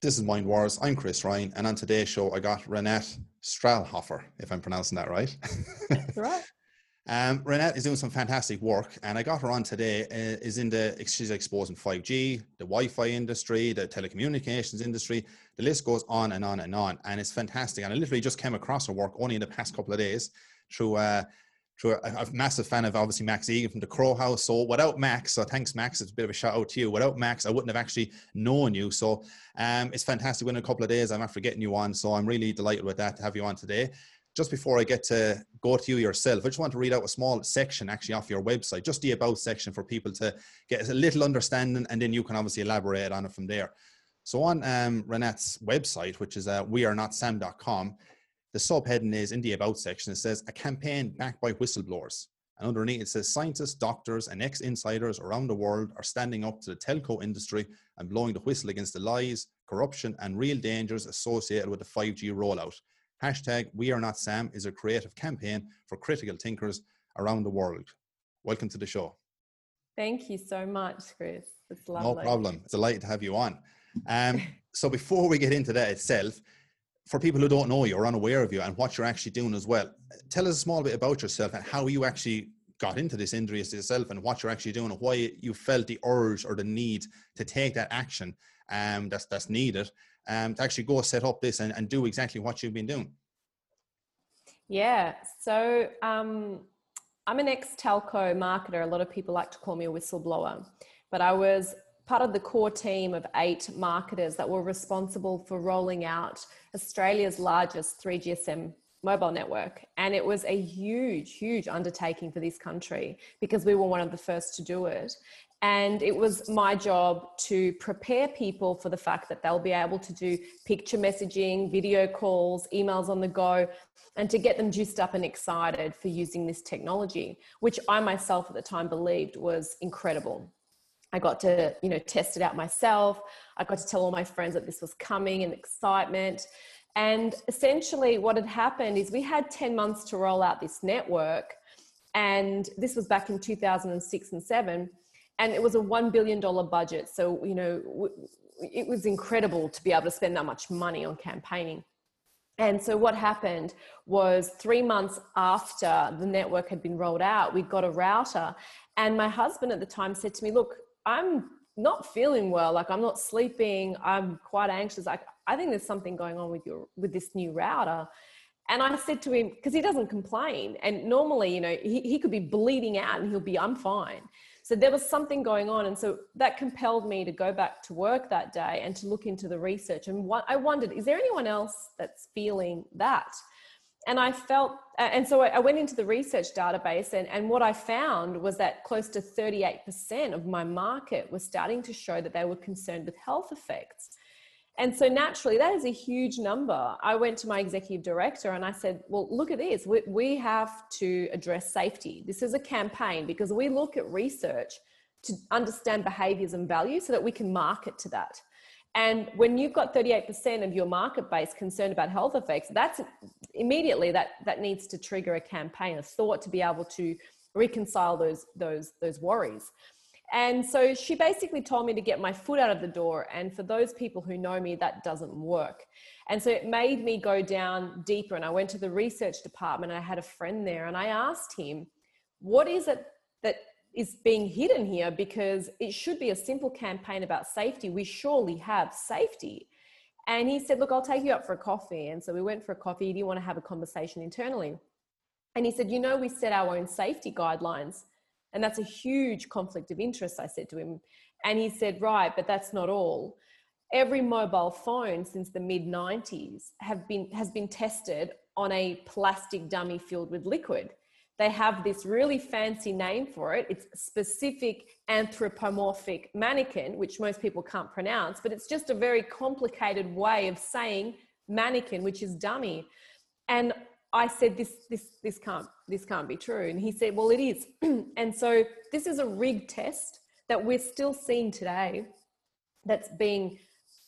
This is Mind Wars. I'm Chris Ryan, and on today's show, I got Rinat Strahlhofer, if I'm pronouncing that right. That's right. um, Rinat is doing some fantastic work, and I got her on today. Uh, is in the she's exposing 5G, the Wi-Fi industry, the telecommunications industry. The list goes on and on and on, and it's fantastic. And I literally just came across her work only in the past couple of days through uh, through a, a, massive fan of obviously Max Igan from the Crow House. So without Max, so thanks Max, it's a bit of a shout out to you. Without Max, I wouldn't have actually known you. So um, it's fantastic. Within a couple of days, I'm after getting you on. So I'm really delighted with that to have you on today. Just before I get to go to you yourself, I just want to read out a small section actually off your website, just the about section for people to get a little understanding, and then you can obviously elaborate on it from there. So on um, website, which is uh, wearenotsam.com, the subheading is in the About section, it says a campaign backed by whistleblowers. And underneath it says scientists, doctors, and ex insiders around the world are standing up to the telco industry and blowing the whistle against the lies, corruption, and real dangers associated with the 5G rollout. Hashtag We Are Not Sam is a creative campaign for critical thinkers around the world. Welcome to the show. Thank you so much, Chris. It's lovely. No problem. It's a delight to have you on. Um, so before we get into that itself, for people who don't know you or unaware of you and what you're actually doing as well, tell us a small bit about yourself and how you actually got into this injury yourself and what you're actually doing and why you felt the urge or the need to take that action um, that's, that's needed um, to actually go set up this and, and do exactly what you've been doing. Yeah, so um, I'm an ex telco marketer. A lot of people like to call me a whistleblower, but I was part of the core team of eight marketers that were responsible for rolling out Australia's largest 3GSM mobile network. And it was a huge, huge undertaking for this country because we were one of the first to do it. And it was my job to prepare people for the fact that they'll be able to do picture messaging, video calls, emails on the go, and to get them juiced up and excited for using this technology, which I myself at the time believed was incredible. I got to, you know, test it out myself. I got to tell all my friends that this was coming and excitement. And essentially, what had happened is we had 10 months to roll out this network. And this was back in 2006 and seven. And it was a $1 billion budget. So, you know, it was incredible to be able to spend that much money on campaigning. And so, what happened was three months after the network had been rolled out, we got a router. And my husband at the time said to me, Look, I'm not feeling well. Like I'm not sleeping. I'm quite anxious. Like I think there's something going on with your with this new router. And I said to him, because he doesn't complain. And normally, you know, he, he could be bleeding out and he'll be, I'm fine. So there was something going on. And so that compelled me to go back to work that day and to look into the research. And what I wondered, is there anyone else that's feeling that? And I felt, and so I went into the research database, and, and what I found was that close to 38% of my market was starting to show that they were concerned with health effects. And so naturally, that is a huge number. I went to my executive director and I said, Well, look at this. We, we have to address safety. This is a campaign because we look at research to understand behaviors and values so that we can market to that. And when you've got 38% of your market base concerned about health effects, that's immediately that, that needs to trigger a campaign, a thought to be able to reconcile those, those, those worries. And so she basically told me to get my foot out of the door. And for those people who know me, that doesn't work. And so it made me go down deeper. And I went to the research department. I had a friend there and I asked him, What is it that is being hidden here because it should be a simple campaign about safety. We surely have safety. And he said, Look, I'll take you up for a coffee. And so we went for a coffee. Do you want to have a conversation internally? And he said, You know, we set our own safety guidelines. And that's a huge conflict of interest, I said to him. And he said, Right, but that's not all. Every mobile phone since the mid 90s have been, has been tested on a plastic dummy filled with liquid they have this really fancy name for it. It's specific anthropomorphic mannequin, which most people can't pronounce, but it's just a very complicated way of saying mannequin, which is dummy. And I said, this, this, this can't, this can't be true. And he said, well, it is. and so this is a rigged test that we're still seeing today that's being,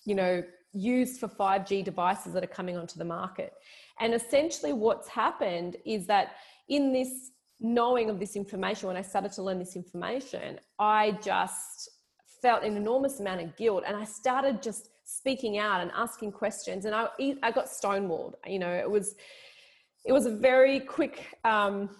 you know, used for 5G devices that are coming onto the market. And essentially what's happened is that in this knowing of this information, when I started to learn this information, I just felt an enormous amount of guilt and I started just speaking out and asking questions. And I, I got stonewalled. You know, it was, it was a very quick, um,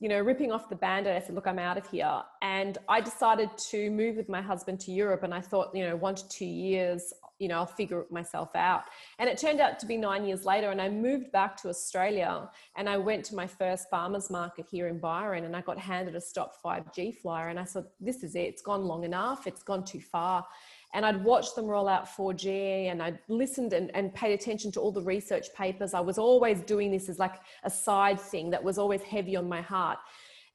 you know, ripping off the band-aid. I said, look, I'm out of here. And I decided to move with my husband to Europe. And I thought, you know, one to two years, you know, I'll figure it myself out. And it turned out to be nine years later. And I moved back to Australia and I went to my first farmer's market here in Byron and I got handed a Stop 5G flyer. And I thought, this is it. It's gone long enough. It's gone too far. And I'd watched them roll out 4G and I'd listened and, and paid attention to all the research papers. I was always doing this as like a side thing that was always heavy on my heart.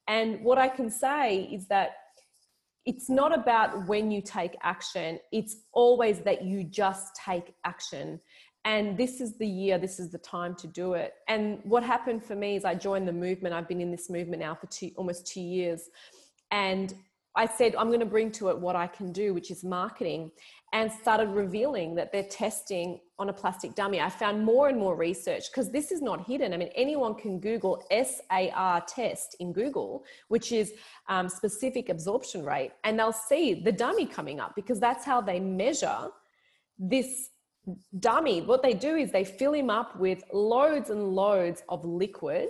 And what I can say is that it's not about when you take action, it's always that you just take action. And this is the year, this is the time to do it. And what happened for me is I joined the movement. I've been in this movement now for two, almost two years. And I said, I'm going to bring to it what I can do, which is marketing, and started revealing that they're testing on a plastic dummy. I found more and more research because this is not hidden. I mean, anyone can Google SAR test in Google, which is um, specific absorption rate, and they'll see the dummy coming up because that's how they measure this dummy. What they do is they fill him up with loads and loads of liquid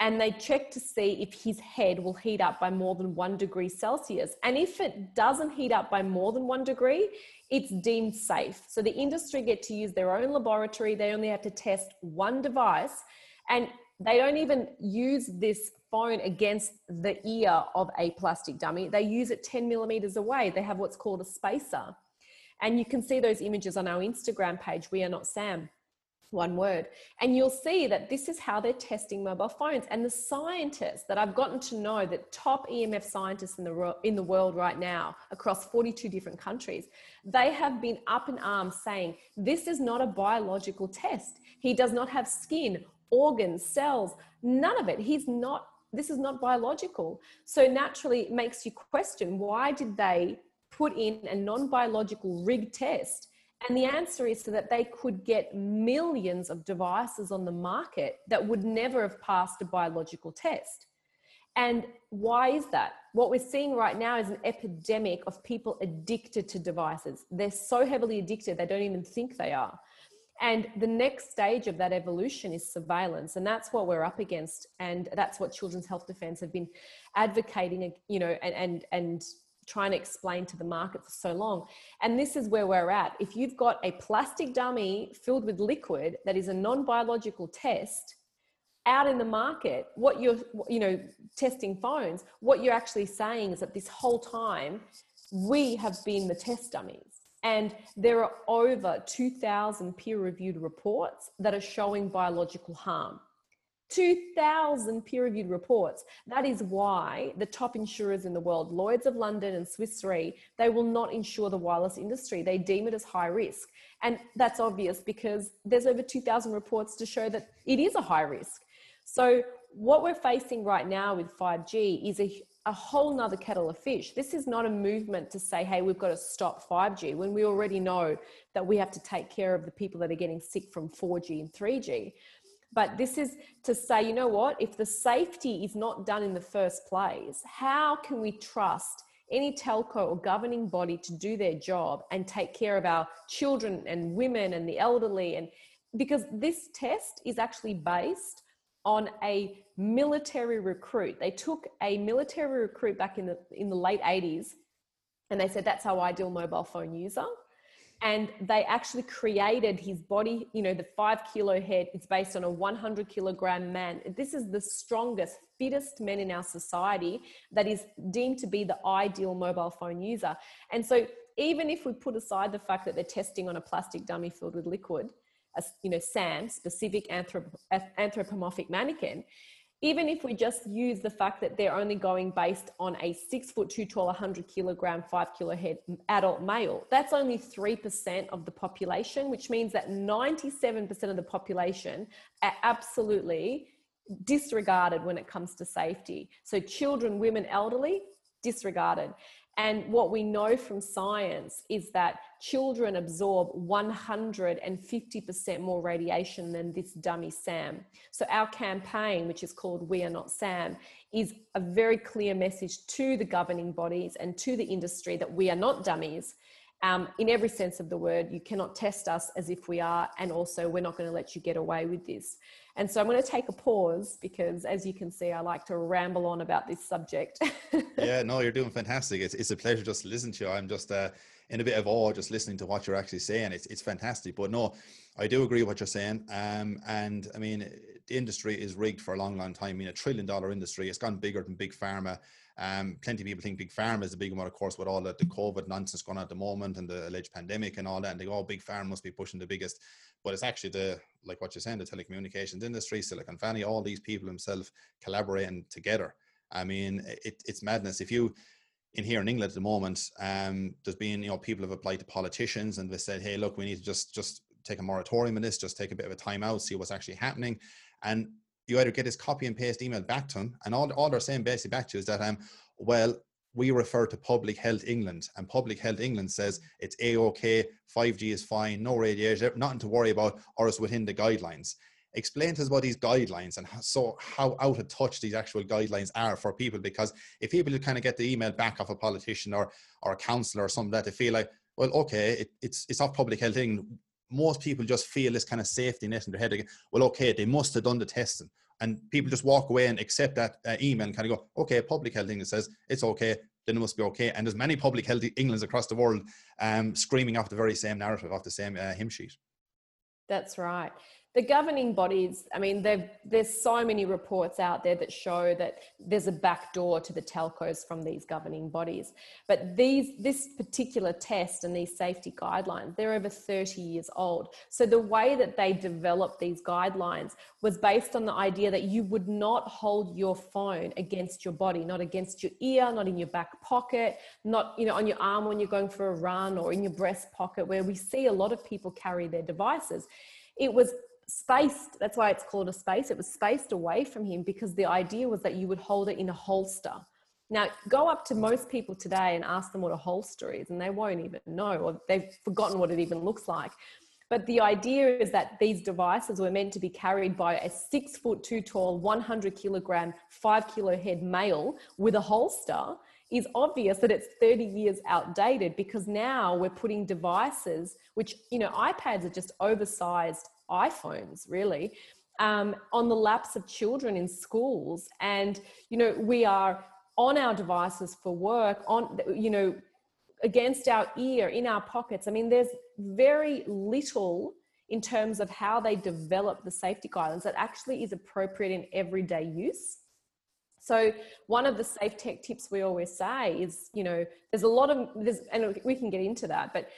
and they check to see if his head will heat up by more than one degree Celsius. And if it doesn't heat up by more than one degree, it's deemed safe. So the industry get to use their own laboratory. They only have to test one device and they don't even use this phone against the ear of a plastic dummy. They use it 10 millimeters away. They have what's called a spacer. And you can see those images on our Instagram page, We Are Not Sam one word. And you'll see that this is how they're testing mobile phones. And the scientists that I've gotten to know, that top EMF scientists in the, in the world right now, across 42 different countries, they have been up in arms saying, this is not a biological test. He does not have skin, organs, cells, none of it. He's not, this is not biological. So naturally, it makes you question why did they put in a non biological rig test? And the answer is so that they could get millions of devices on the market that would never have passed a biological test. And why is that? What we're seeing right now is an epidemic of people addicted to devices. They're so heavily addicted, they don't even think they are. And the next stage of that evolution is surveillance. And that's what we're up against. And that's what Children's Health Defence have been advocating, you know, and, and, and trying to explain to the market for so long. And this is where we're at. If you've got a plastic dummy filled with liquid that is a non biological test out in the market, what you're, you know, testing phones, what you're actually saying is that this whole time we have been the test dummies. And there are over 2,000 peer reviewed reports that are showing biological harm. 2,000 peer reviewed reports. That is why the top insurers in the world, Lloyds of London and Swiss Re, they will not insure the wireless industry. They deem it as high risk. And that's obvious because there's over 2,000 reports to show that it is a high risk. So, what we're facing right now with 5G is a, a whole nother kettle of fish. This is not a movement to say, hey, we've got to stop 5G when we already know that we have to take care of the people that are getting sick from 4G and 3G. But this is to say, you know what? If the safety is not done in the first place, how can we trust any telco or governing body to do their job and take care of our children and women and the elderly? And because this test is actually based on a military recruit. They took a military recruit back in the in the late 80s and they said that's our ideal mobile phone user and they actually created his body you know the five kilo head it's based on a 100 kilogram man. This is the strongest fittest men in our society that is deemed to be the ideal mobile phone user. And so even if we put aside the fact that they're testing on a plastic dummy filled with liquid as you know sam specific anthrop- anthropomorphic mannequin even if we just use the fact that they're only going based on a six foot two tall, 100 kilogram, five kilo head adult male, that's only 3% of the population, which means that 97% of the population are absolutely disregarded when it comes to safety. So, children, women, elderly, disregarded. And what we know from science is that children absorb 150% more radiation than this dummy Sam. So, our campaign, which is called We Are Not Sam, is a very clear message to the governing bodies and to the industry that we are not dummies um, in every sense of the word. You cannot test us as if we are, and also we're not going to let you get away with this. And so I'm going to take a pause because, as you can see, I like to ramble on about this subject. yeah, no, you're doing fantastic. It's, it's a pleasure just to listen to you. I'm just uh, in a bit of awe just listening to what you're actually saying. It's, it's fantastic. But no, I do agree with what you're saying. Um, and I mean, the industry is rigged for a long, long time. I mean, a trillion dollar industry. It's gone bigger than big pharma. Um, plenty of people think big pharma is a big one, of course, with all the, the COVID nonsense going on at the moment and the alleged pandemic and all that. And they go, oh, big pharma must be pushing the biggest. But it's actually the, like what you're saying, the telecommunications industry, Silicon Valley, all these people themselves collaborating together. I mean, it, it's madness. If you, in here in England at the moment, um, there's been, you know, people have applied to politicians and they said, hey, look, we need to just, just take a moratorium on this, just take a bit of a time out, see what's actually happening. And you either get this copy and paste email back to them, and all, all they're saying basically back to you is that, um, well, we refer to Public Health England, and Public Health England says it's a-okay, 5G is fine, no radiation, nothing to worry about, or it's within the guidelines. Explain to us about these guidelines and so how out of touch these actual guidelines are for people. Because if people kind of get the email back off a politician or or a councillor or something that they feel like, well, okay, it, it's it's off Public Health England most people just feel this kind of safety net in their head. Again. Well, okay, they must have done the testing. And people just walk away and accept that uh, email and kind of go, okay, public health England says it's okay, then it must be okay. And there's many public health Englands across the world um, screaming off the very same narrative, off the same uh, hymn sheet. That's right the governing bodies, I mean, there's so many reports out there that show that there's a back door to the telcos from these governing bodies. But these, this particular test and these safety guidelines, they're over 30 years old. So the way that they developed these guidelines was based on the idea that you would not hold your phone against your body, not against your ear, not in your back pocket, not you know on your arm when you're going for a run or in your breast pocket, where we see a lot of people carry their devices. It was spaced that's why it's called a space. It was spaced away from him because the idea was that you would hold it in a holster. Now go up to most people today and ask them what a holster is and they won't even know or they've forgotten what it even looks like. But the idea is that these devices were meant to be carried by a six foot two tall 100 kilogram five kilo head male with a holster. Is obvious that it's 30 years outdated because now we're putting devices which you know ipads are just oversized iPhones, really, um, on the laps of children in schools. And, you know, we are on our devices for work, on, you know, against our ear, in our pockets. I mean, there's very little in terms of how they develop the safety guidelines that actually is appropriate in everyday use. So one of the safe tech tips we always say is, you know, there's a lot of there's, and we can get into that, but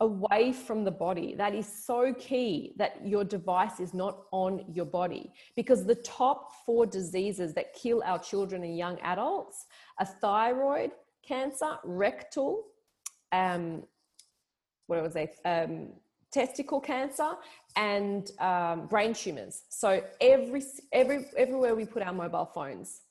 away from the body. That is so key that your device is not on your body because the top four diseases that kill our children and young adults are thyroid cancer, rectal, um, what was it? Um, testicle cancer and um, brain tumors. So every every everywhere we put our mobile phones,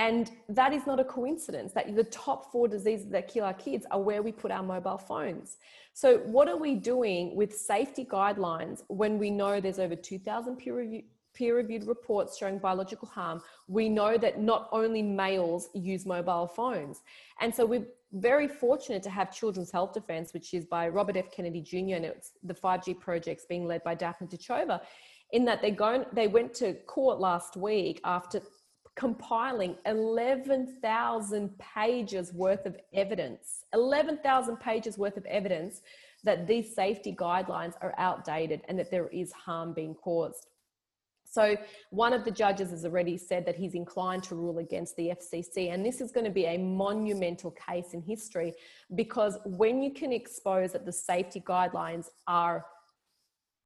and that is not a coincidence that the top four diseases that kill our kids are where we put our mobile phones. So, what are we doing with safety guidelines when we know there's over 2,000 peer reviewed? peer reviewed reports showing biological harm, we know that not only males use mobile phones. And so we're very fortunate to have Children's Health Defense, which is by Robert F. Kennedy Jr., and it's the 5G projects being led by Dafna Tachover, in that they, go, they went to court last week after compiling 11,000 pages worth of evidence, 11,000 pages worth of evidence that these safety guidelines are outdated and that there is harm being caused. So, one of the judges has already said that he's inclined to rule against the FCC, and this is going to be a monumental case in history because when you can expose that the safety guidelines are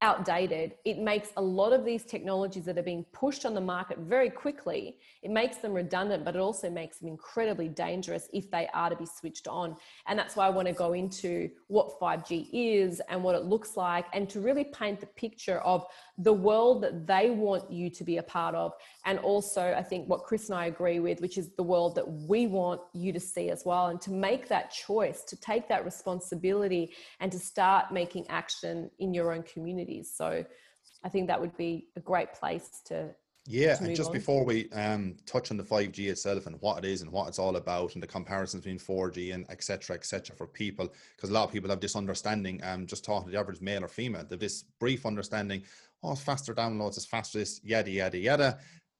outdated, it makes a lot of these technologies that are being pushed on the market very quickly, it makes them redundant, but it also makes them incredibly dangerous if they are to be switched on. And that's why I want to go into what 5G is and what it looks like, and to really paint the picture of the world that they want you to be a part of. And also, I think what Chris and I agree with, which is the world that we want you to see as well, and to make that choice, to take that responsibility, and to start making action in your own community So I think that would be a great place to Yeah, and just on. before we um, touch on the 5G itself and what it is and what it's all about and the comparisons between 4G and etc. etc. for people, because a lot of people have this understanding, um, just talking to the average male or female, they have this brief understanding, oh, it's faster downloads, it's faster this, yada, yada, yada.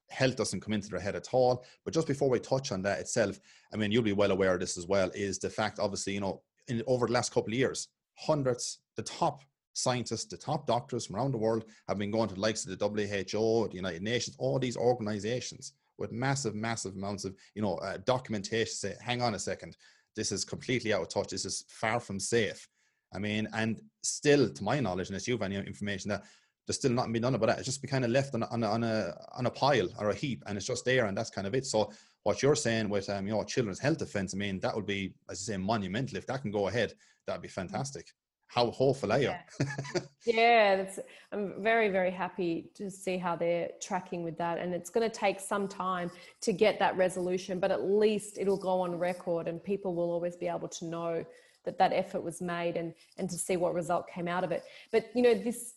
Health doesn't come into their head at all. But just before we touch on that itself, I mean, you'll be well aware of this as well, is the fact, obviously, you know, in over the last couple of years, hundreds, the top scientists, the top doctors from around the world have been going to the likes of the WHO, the United Nations, all these organizations with massive, massive amounts of, you know, uh, documentation say, hang on a second, this is completely out of touch. This is far from safe. I mean, and still, to my knowledge, unless you have any information that there's still nothing been done about it, it's just be kind of left on a, on a, on a, on a pile or a heap and it's just there and that's kind of it. So what you're saying with, um, you know, children's health defense, I mean, that would be, as you say, monumental. If that can go ahead, that'd be fantastic how hopeful are you? Yeah, yeah that's, I'm very, very happy to see how they're tracking with that. And it's going to take some time to get that resolution, but at least it'll go on record and people will always be able to know that that effort was made and, and to see what result came out of it. But, you know, this,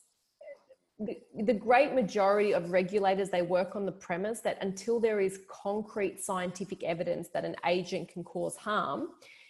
the, the great majority of regulators, they work on the premise that until there is concrete scientific evidence that an agent can cause harm,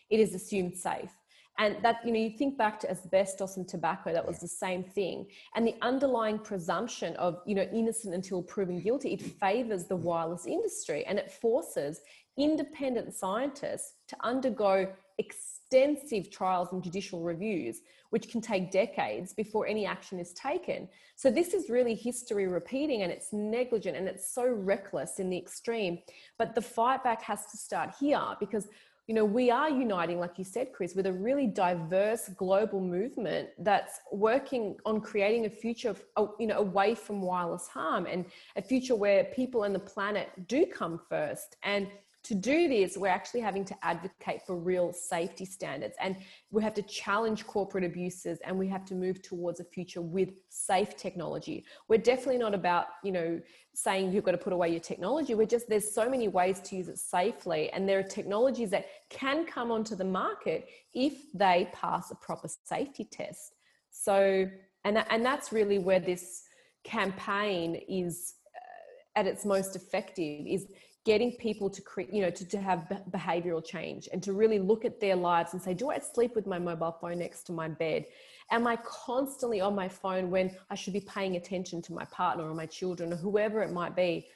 it is assumed safe and that you know you think back to asbestos and tobacco that was the same thing. And the underlying presumption of you know innocent until proven guilty it favors the mm. wireless industry. And it forces independent scientists to undergo extensive trials and judicial reviews which can take decades before any action is taken. So this is really history repeating and it's negligent and it's so reckless in the extreme. But the fight back has to start here because you know, we are uniting, like you said, Chris, with a really diverse global movement that's working on creating a future, you know, away from wireless harm and a future where people and the planet do come first. And to do this, we're actually having to advocate for real safety standards and we have to challenge corporate abuses and we have to move towards a future with safe technology. We're definitely not about, you know, saying you've got to put away your technology. We're just, there's so many ways to use it safely. And there are technologies that can come onto the market if they pass a proper safety test. So, and, and that's really where this campaign is uh, at its most effective is getting people to create, you know, to, to have behavioral change and to really look at their lives and say, do I sleep with my mobile phone next to my bed? Am I constantly on my phone when I should be paying attention to my partner or my children or whoever it might be?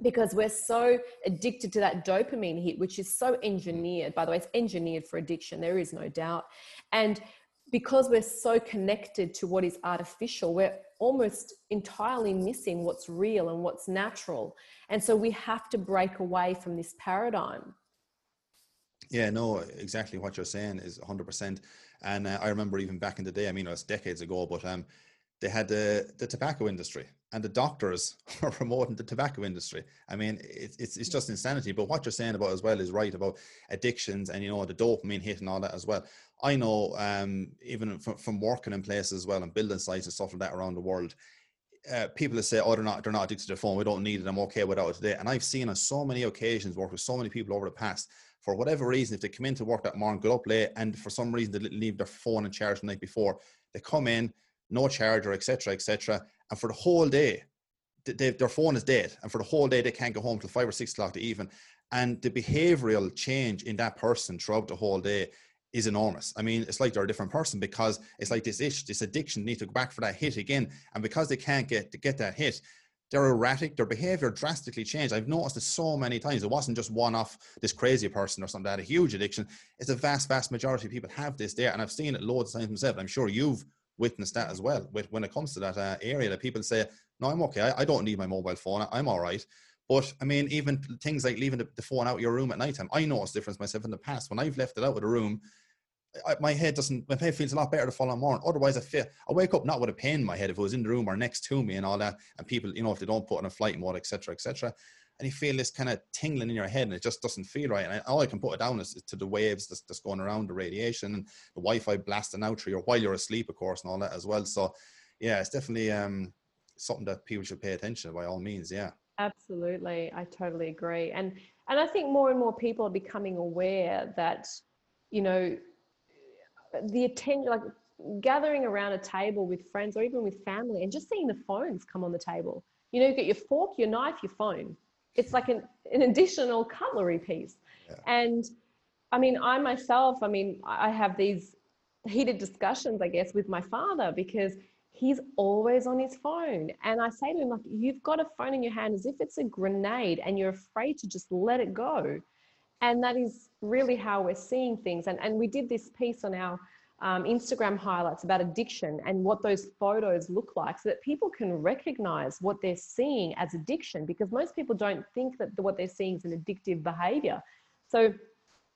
Because we're so addicted to that dopamine hit, which is so engineered. By the way, it's engineered for addiction, there is no doubt. And because we're so connected to what is artificial, we're almost entirely missing what's real and what's natural. And so we have to break away from this paradigm. Yeah, no, exactly what you're saying is 100%. And uh, I remember even back in the day, I mean, it was decades ago, but um, they had the, the tobacco industry and the doctors are promoting the tobacco industry. I mean, it, it's, it's just insanity. But what you're saying about as well is right about addictions and, you know, the dopamine hit and all that as well. I know um, even from, from working in places as well and building sites and stuff like that around the world, uh, people that say, "Oh, they're not, they're not addicted to their phone. We don't need it. I'm okay without it today." And I've seen on so many occasions work with so many people over the past, for whatever reason, if they come into work that morning, get up late, and for some reason they leave their phone in charge the night before, they come in, no charger, etc., etc., and for the whole day, they, their phone is dead, and for the whole day they can't go home till five or six o'clock to even. And the behavioral change in that person throughout the whole day is enormous. I mean, it's like they're a different person because it's like this ish, this addiction need to go back for that hit again. And because they can't get to get that hit, they're erratic, their behavior drastically changed. I've noticed it so many times. It wasn't just one off this crazy person or something that had a huge addiction. It's a vast, vast majority of people have this there. And I've seen it loads of times myself. I'm sure you've witnessed that as well with when it comes to that uh, area that people say, no, I'm okay. I, I, don't need my mobile phone. I'm all right. But I mean, even things like leaving the, the phone out your room at night time, I noticed difference myself in the past. When I've left it out of the room, I, my head doesn't, my head feels a lot better the following morning. Otherwise, I feel, I wake up not with a pain in my head if it was in the room or next to me and all that. And people, you know, if they don't put on a flight mode, etc., etc., and you feel this kind of tingling in your head and it just doesn't feel right. And I, all I can put it down is to the waves that's, that's going around, the radiation and the Wi-Fi blasting out through you while you're asleep, of course, and all that as well. So, yeah, it's definitely um, something that people should pay attention to by all means. Yeah. Absolutely, I totally agree, and and I think more and more people are becoming aware that, you know, the attention, like gathering around a table with friends or even with family and just seeing the phones come on the table You know, you get your fork, your knife, your phone. It's like an, an additional cutlery piece. Yeah. And I mean, I myself, I mean, I have these heated discussions, I guess, with my father because he's always on his phone. And I say to him, like, you've got a phone in your hand as if it's a grenade and you're afraid to just let it go. And that is really how we're seeing things. And, and we did this piece on our um, Instagram highlights about addiction and what those photos look like so that people can recognize what they're seeing as addiction because most people don't think that what they're seeing is an addictive behavior. So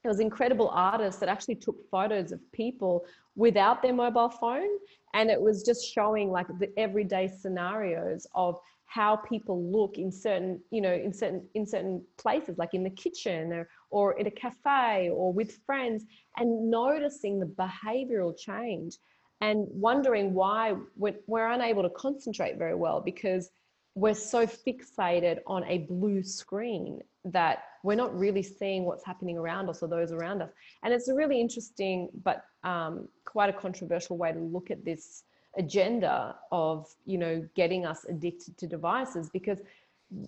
there was incredible artists that actually took photos of people without their mobile phone and it was just showing like the everyday scenarios of how people look in certain you know in certain in certain places like in the kitchen or, or at a cafe or with friends and noticing the behavioral change and wondering why we're, we're unable to concentrate very well because we're so fixated on a blue screen that we're not really seeing what's happening around us or those around us. And it's a really interesting, but um, quite a controversial way to look at this agenda of, you know, getting us addicted to devices because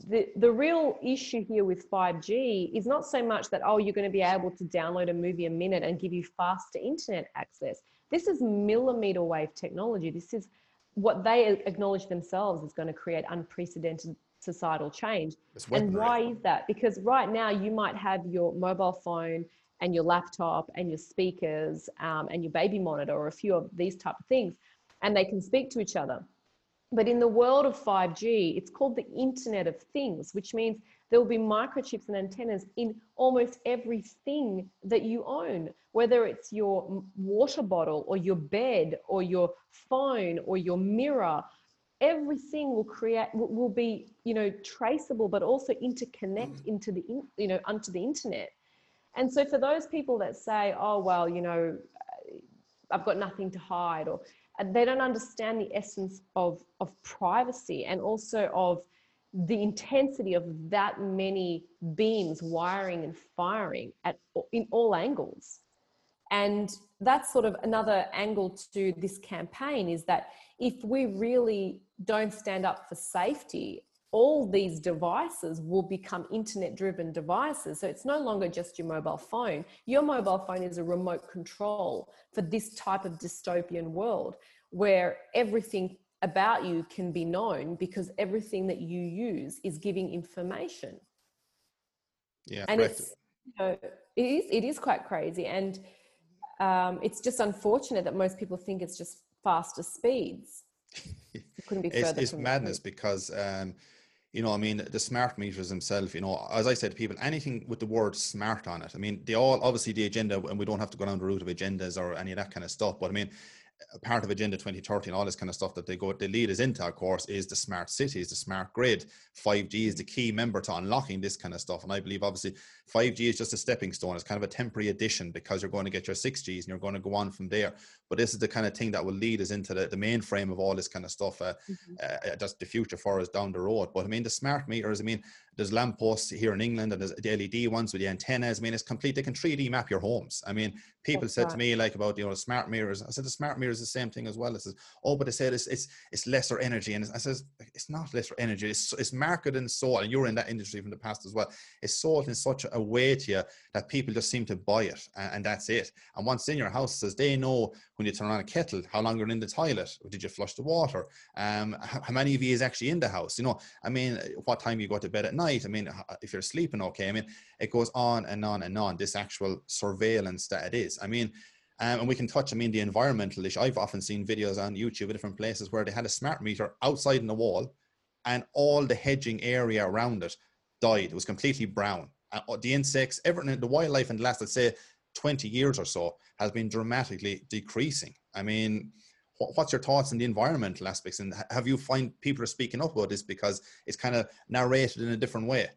the, the real issue here with 5G is not so much that, oh, you're going to be able to download a movie a minute and give you faster internet access. This is millimeter wave technology. This is what they acknowledge themselves is going to create unprecedented societal change. And why is that? Because right now you might have your mobile phone and your laptop and your speakers um, and your baby monitor or a few of these type of things, and they can speak to each other. But in the world of 5G, it's called the Internet of Things, which means there will be microchips and antennas in almost everything that you own, whether it's your water bottle or your bed or your phone or your mirror. Everything will create will be you know traceable, but also interconnect into the you know onto the internet. And so for those people that say, oh well, you know, I've got nothing to hide, or they don't understand the essence of of privacy and also of the intensity of that many beams wiring and firing at in all angles. And that's sort of another angle to this campaign is that if we really don't stand up for safety all these devices will become internet driven devices so it's no longer just your mobile phone your mobile phone is a remote control for this type of dystopian world where everything about you can be known because everything that you use is giving information. Yeah, and it's you know, it is it is quite crazy, and um, it's just unfortunate that most people think it's just faster speeds. It couldn't be further. it's, it's madness because. Um, you know, I mean, the smart meters themselves, you know, as I said to people, anything with the word smart on it. I mean, they all obviously the agenda, and we don't have to go down the route of agendas or any of that kind of stuff. But I mean, part of Agenda 2030 and all this kind of stuff that they go, they lead us into, of course, is the smart cities, the smart grid. 5G is the key member to unlocking this kind of stuff. And I believe, obviously, 5G is just a stepping stone. It's kind of a temporary addition because you're going to get your 6Gs and you're going to go on from there. But this is the kind of thing that will lead us into the, the mainframe of all this kind of stuff. Uh, mm-hmm. uh, just the future for us down the road. But I mean, the smart meters, I mean, there's lampposts here in England and there's the LED ones with the antennas. I mean, it's complete. They can 3D map your homes. I mean, people That's said right. to me like about, you know, smart mirrors. I said, the smart mirror is the same thing as well. It says, oh, but they said it's, it's, it's lesser energy. And I says, it's not lesser energy. It's, it's marketed and sold. And you're in that industry from the past as well. It's sold in such a way to you that people just seem to buy it and, and that's it. And once in your house says they know when you turn on a kettle, how long you're in the toilet, did you flush the water? Um, how, how many of you is actually in the house? You know, I mean, what time you go to bed at night? I mean, if you're sleeping okay. I mean, it goes on and on and on. This actual surveillance that it is. I mean, um, and we can touch, I mean, the environmental issue. I've often seen videos on YouTube at different places where they had a smart meter outside in the wall and all the hedging area around it died. It was completely brown. Uh, the insects, everything, the wildlife in the last, let's say, 20 years or so has been dramatically decreasing. I mean, what's your thoughts on the environmental aspects and have you find people are speaking up about this because it's kind of narrated in a different way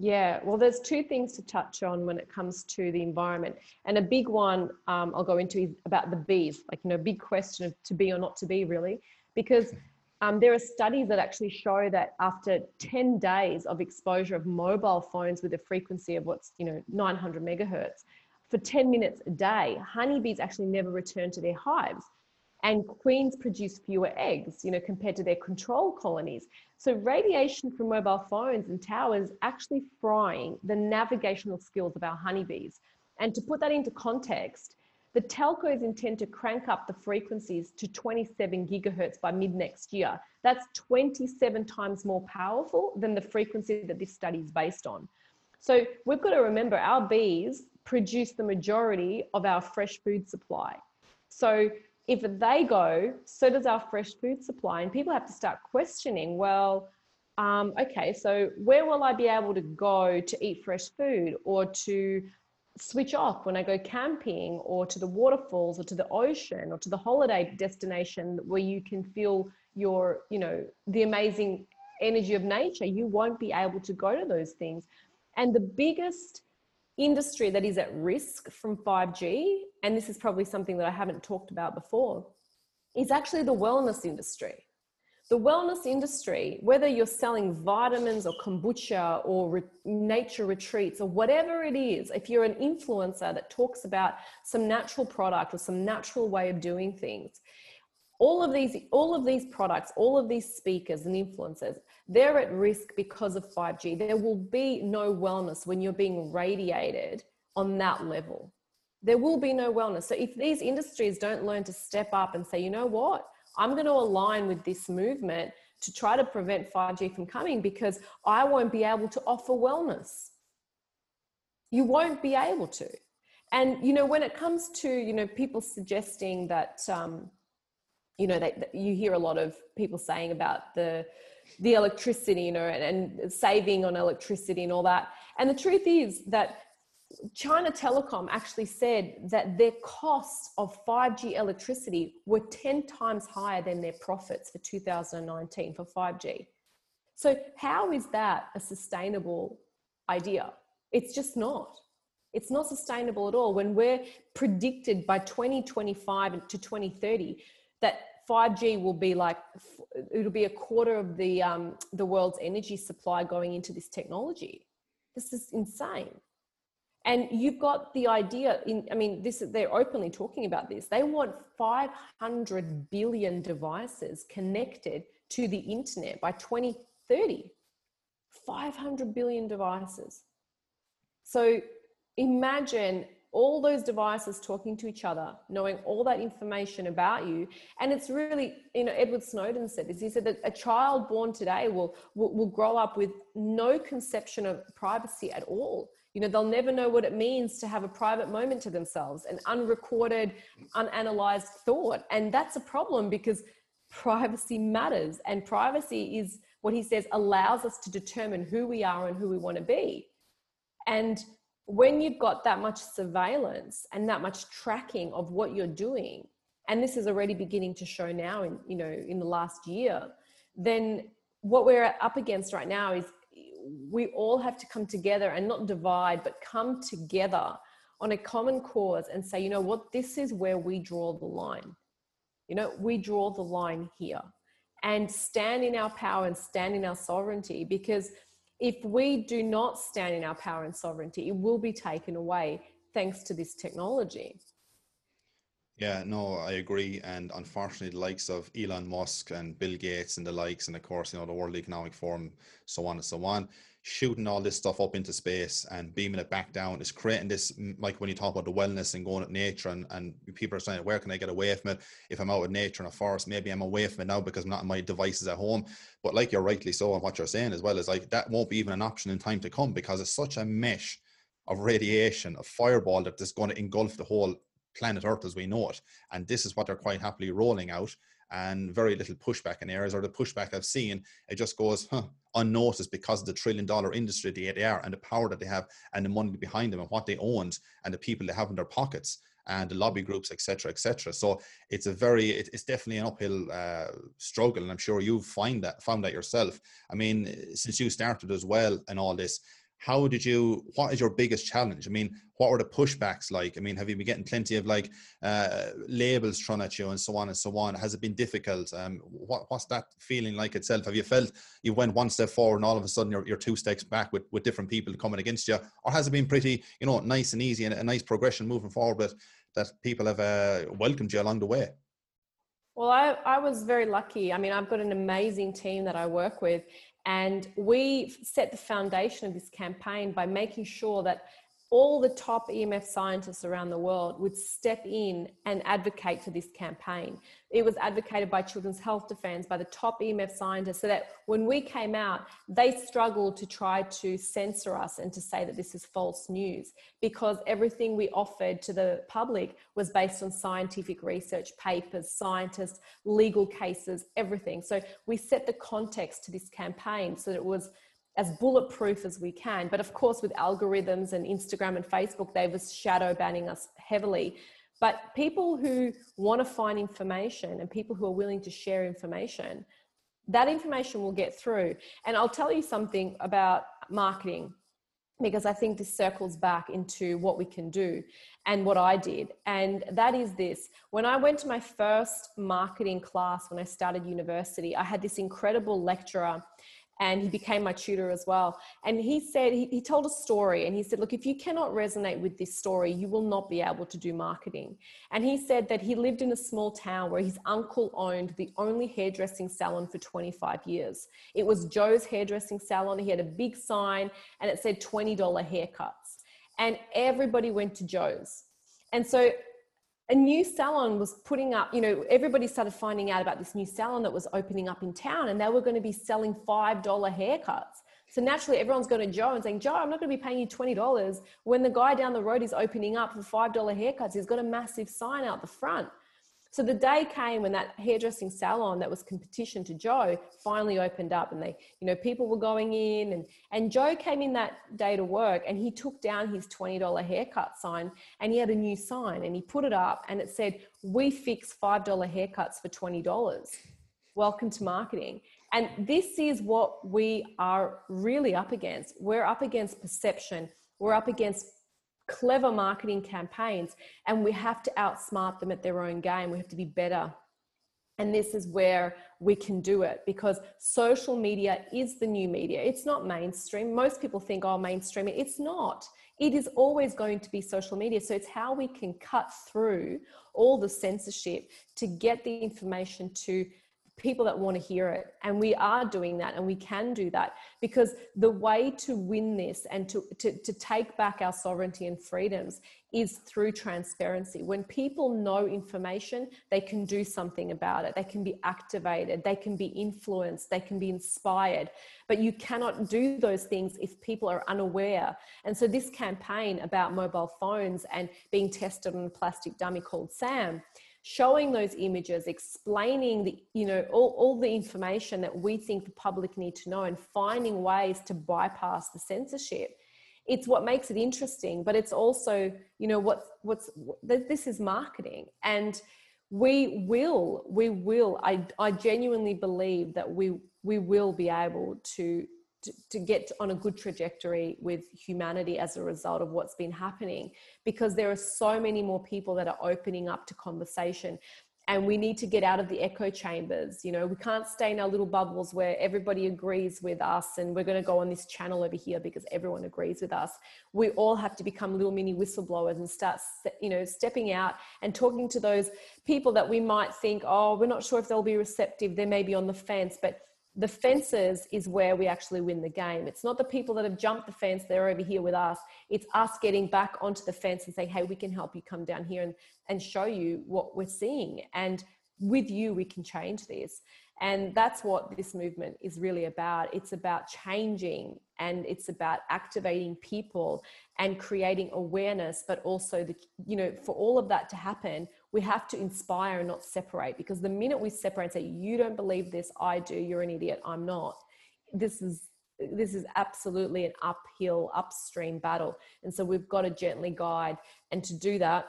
yeah, well, there's two things to touch on when it comes to the environment. And a big one um, I'll go into is about the bees, like, you know, big question of to be or not to be, really. Because um, there are studies that actually show that after 10 days of exposure of mobile phones with a frequency of what's, you know, 900 megahertz, for 10 minutes a day, honeybees actually never return to their hives. And queens produce fewer eggs, you know, compared to their control colonies. So radiation from mobile phones and towers actually frying the navigational skills of our honeybees. And to put that into context, the telcos intend to crank up the frequencies to 27 gigahertz by mid next year. That's 27 times more powerful than the frequency that this study is based on. So we've got to remember our bees produce the majority of our fresh food supply. So if they go, so does our fresh food supply. And people have to start questioning, well, um, okay, so where will I be able to go to eat fresh food or to switch off when I go camping or to the waterfalls or to the ocean or to the holiday destination where you can feel your, you know, the amazing energy of nature. You won't be able to go to those things. And the biggest industry that is at risk from 5G, and this is probably something that I haven't talked about before, is actually the wellness industry. The wellness industry, whether you're selling vitamins or kombucha or re- nature retreats or whatever it is, if you're an influencer that talks about some natural product or some natural way of doing things, all of these all of these products all of these speakers and influencers they're at risk because of 5g there will be no wellness when you're being radiated on that level there will be no wellness so if these industries don't learn to step up and say you know what I'm going to align with this movement to try to prevent 5G from coming because I won't be able to offer wellness. You won't be able to. And, you know, when it comes to, you know, people suggesting that, um, you know, you hear a lot of people saying about the, the electricity, you know, and, and saving on electricity and all that. And the truth is that China Telecom actually said that their costs of 5G electricity were 10 times higher than their profits for 2019 for 5G. So, how is that a sustainable idea? It's just not. It's not sustainable at all when we're predicted by 2025 to 2030 that 5G will be like it'll be a quarter of the um, the world's energy supply going into this technology. This is insane. And you've got the idea in i mean this they're openly talking about this. They want 500 billion devices connected to the internet by 2030 500 billion devices. So imagine all those devices talking to each other knowing all that information about you and it's really you know edward snowden said this he said that a child born today will will, will grow up with no conception of privacy at all you know, they'll never know what it means to have a private moment to themselves, an unrecorded, unanalyzed thought. And that's a problem because privacy matters. And privacy is what he says allows us to determine who we are and who we want to be. And when you've got that much surveillance and that much tracking of what you're doing, and this is already beginning to show now in, you know, in the last year, then what we're up against right now is we all have to come together and not divide, but come together on a common cause and say, you know what, this is where we draw the line. You know, we draw the line here and stand in our power and stand in our sovereignty because if we do not stand in our power and sovereignty, it will be taken away thanks to this technology. Yeah, no, I agree. And unfortunately, the likes of Elon Musk and Bill Gates and the likes, and of course, you know, the World Economic Forum, so on and so on, shooting all this stuff up into space and beaming it back down is creating this, like when you talk about the wellness and going at nature, and, and people are saying, where can I get away from it? If I'm out in nature in a forest, maybe I'm away from it now because I'm not on my devices at home. But like you're rightly so, and what you're saying as well is like that won't be even an option in time to come because it's such a mesh of radiation, of fireball that is going to engulf the whole planet Earth as we know it. And this is what they're quite happily rolling out. And very little pushback in areas, or the pushback I've seen, it just goes huh, unnoticed because of the trillion dollar industry they are and the power that they have and the money behind them and what they owned and the people they have in their pockets and the lobby groups, etc., etc. So it's a very, it's definitely an uphill uh, struggle, and I'm sure you've find that found that yourself. I mean, since you started as well and all this, how did you what is your biggest challenge? I mean what were the pushbacks like? I mean have you been getting plenty of like uh, labels thrown at you and so on and so on? Has it been difficult? Um, what, what's that feeling like itself? Have you felt you went one step forward and all of a sudden you're, you're two steps back with, with different people coming against you? Or has it been pretty you know nice and easy and a nice progression moving forward but that people have uh, welcomed you along the way? Well, I, I was very lucky. I mean, I've got an amazing team that I work with, and we set the foundation of this campaign by making sure that all the top EMF scientists around the world would step in and advocate for this campaign. It was advocated by Children's Health Defence, by the top EMF scientists, so that when we came out, they struggled to try to censor us and to say that this is false news because everything we offered to the public was based on scientific research, papers, scientists, legal cases, everything. So we set the context to this campaign so that it was as bulletproof as we can. But of course, with algorithms and Instagram and Facebook, they was shadow banning us heavily. But people who want to find information and people who are willing to share information, that information will get through. And I'll tell you something about marketing because I think this circles back into what we can do and what I did. And that is this when I went to my first marketing class when I started university, I had this incredible lecturer and he became my tutor as well. And he said, he, he, told a story and he said, Look, if you cannot resonate with this story, you will not be able to do marketing. And he said that he lived in a small town where his uncle owned the only hairdressing salon for 25 years. It was Joe's hairdressing salon. He had a big sign and it said $20 haircuts. And everybody went to Joe's. And so a new salon was putting up, you know, everybody started finding out about this new salon that was opening up in town and they were going to be selling $5 haircuts. So naturally, everyone's going to Joe and saying, Joe, I'm not going to be paying you $20 when the guy down the road is opening up for $5 haircuts. He's got a massive sign out the front. So the day came when that hairdressing salon that was competition to Joe finally opened up and they, you know, people were going in and, and Joe came in that day to work and he took down his $20 haircut sign and he had a new sign and he put it up and it said, we fix $5 haircuts for $20. Welcome to marketing. And this is what we are really up against. We're up against perception. We're up against clever marketing campaigns and we have to outsmart them at their own game. We have to be better. And this is where we can do it because social media is the new media. It's not mainstream. Most people think, oh, mainstream. It's not. It is always going to be social media. So it's how we can cut through all the censorship to get the information to people that want to hear it. And we are doing that and we can do that because the way to win this and to, to, to take back our sovereignty and freedoms is through transparency. When people know information, they can do something about it. They can be activated, they can be influenced, they can be inspired. But you cannot do those things if people are unaware. And so, this campaign about mobile phones and being tested on a plastic dummy called Sam showing those images explaining the you know all, all the information that we think the public need to know and finding ways to bypass the censorship. It's what makes it interesting but it's also you know what's what's this is marketing. And we will we will i i genuinely believe that we we will be able to to, to get on a good trajectory with humanity as a result of what's been happening because there are so many more people that are opening up to conversation. And we need to get out of the echo chambers you know? We can't stay in our little bubbles where everybody agrees with us and we're going to go on this channel over here because everyone agrees with us. We all have to become little mini whistleblowers and start you know stepping out and talking to those people that we might think oh we're not sure if they'll be receptive. They may be on the fence. But the fences is where we actually win the game. It's not the people that have jumped the fence, they're over here with us. It's us getting back onto the fence and saying, hey, we can help you come down here and, and show you what we're seeing. And with you, we can change this. And that's what this movement is really about. It's about changing and it's about activating people and creating awareness, but also the, you know, for all of that to happen, we have to inspire and not separate because the minute we separate and say, you don't believe this, I do, you're an idiot, I'm not. This is this is absolutely an uphill upstream battle and so we've got to gently guide and to do that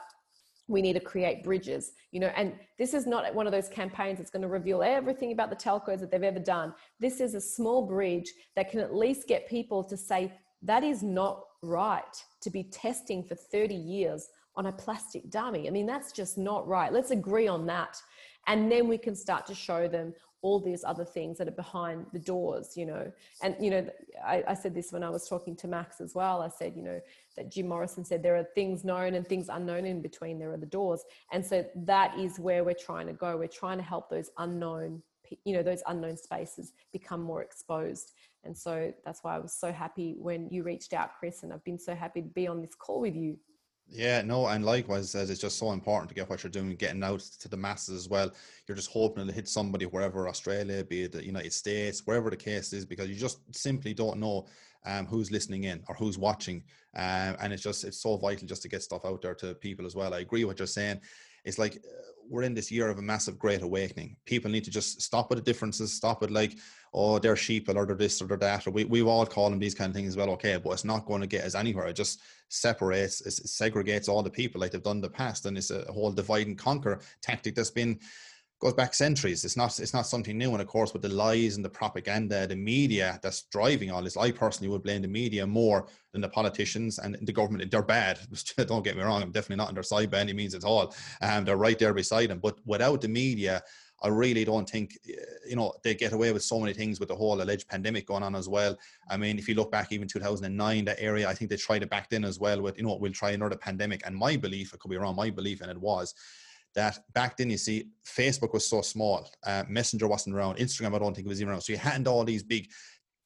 we need to create bridges you know and this is not one of those campaigns that's going to reveal everything about the telcos that they've ever done this is a small bridge that can at least get people to say that is not right to be testing for 30 years on a plastic dummy i mean that's just not right let's agree on that and then we can start to show them all these other things that are behind the doors, you know. And, you know, I, I, said this when I was talking to Max as well. I said, you know, that Jim Morrison said there are things known and things unknown in between, there are the doors. And so that is where we're trying to go. We're trying to help those unknown, you know, those unknown spaces become more exposed. And so that's why I was so happy when you reached out, Chris, and I've been so happy to be on this call with you. Yeah, no, and likewise, as it's just so important to get what you're doing, getting out to the masses as well. You're just hoping to hit somebody wherever Australia, be it the United States, wherever the case is, because you just simply don't know um, who's listening in or who's watching, um, and it's just it's so vital just to get stuff out there to people as well. I agree with what you're saying. It's like uh, we're in this year of a massive great awakening. People need to just stop with the differences, stop with like, oh, they're sheep or they're this or they're that. Or we, we all call them these kind of things as well. Okay, but it's not going to get us anywhere. It just separates, it segregates all the people like they've done the past. And it's a whole divide and conquer tactic that's been goes back centuries. It's not it's not something new. And of course, with the lies and the propaganda, the media that's driving all this, I personally would blame the media more than the politicians and the government. They're bad. Don't get me wrong. I'm definitely not on their side by any means at all. Um, they're right there beside them. But without the media, I really don't think, you know, they get away with so many things with the whole alleged pandemic going on as well. I mean, if you look back even 2009, that area, I think they tried it back then as well with, you know, we'll try another pandemic. And my belief, I could be wrong, my belief, and it was that back then you see Facebook was so small, uh, Messenger wasn't around, Instagram I don't think it was even around. So you had all these big,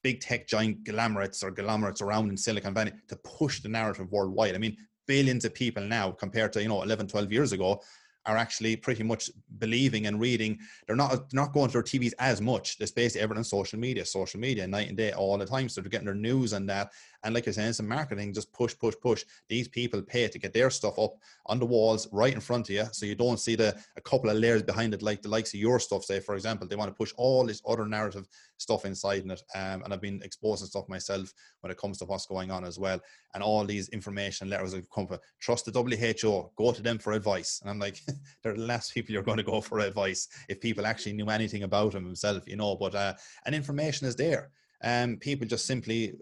big tech giant glomerates or glomerates around in Silicon Valley to push the narrative worldwide. I mean, billions of people now compared to you know 11, 12 years ago are actually pretty much believing and reading. They're not they're not going to their TVs as much. There's basically everything on social media, social media, night and day, all the time. So they're getting their news and that. And like I said, some marketing, just push, push, push. These people pay to get their stuff up on the walls right in front of you. So you don't see the a couple of layers behind it, like the likes of your stuff, say, for example. They want to push all this other narrative stuff inside in it. Um, and I've been exposing stuff myself when it comes to what's going on as well. And all these information letters have come from trust the WHO, go to them for advice. And I'm like, they're the last people you're going to go for advice if people actually knew anything about them themselves, you know. But uh, and information is there. Um, people just simply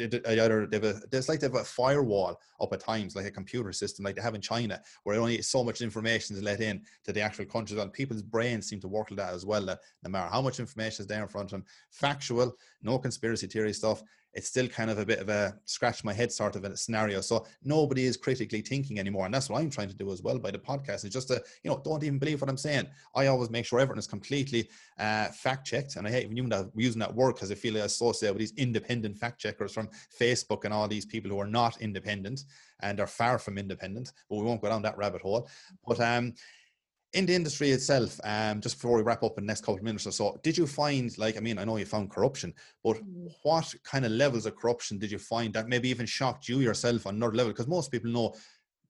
either they've a, there's like they have a firewall up at times, like a computer system, like they have in China, where only so much information is let in to the actual countries. And people's brains seem to work like that as well. That no matter how much information is there in front of them, factual, no conspiracy theory stuff, it's still kind of a bit of a scratch my head sort of a scenario. So nobody is critically thinking anymore. And that's what I'm trying to do as well by the podcast is just to, you know, don't even believe what I'm saying. I always make sure everything is completely uh, fact checked. And I hate even using that, using that word because I feel associated with these independent fact checkers from Facebook and all these people who are not independent and are far from independent, but we won't go down that rabbit hole. But um, in the industry itself, um, just before we wrap up in the next couple of minutes or so, did you find, like, I mean, I know you found corruption, but mm. what kind of levels of corruption did you find that maybe even shocked you yourself on another level? Because most people know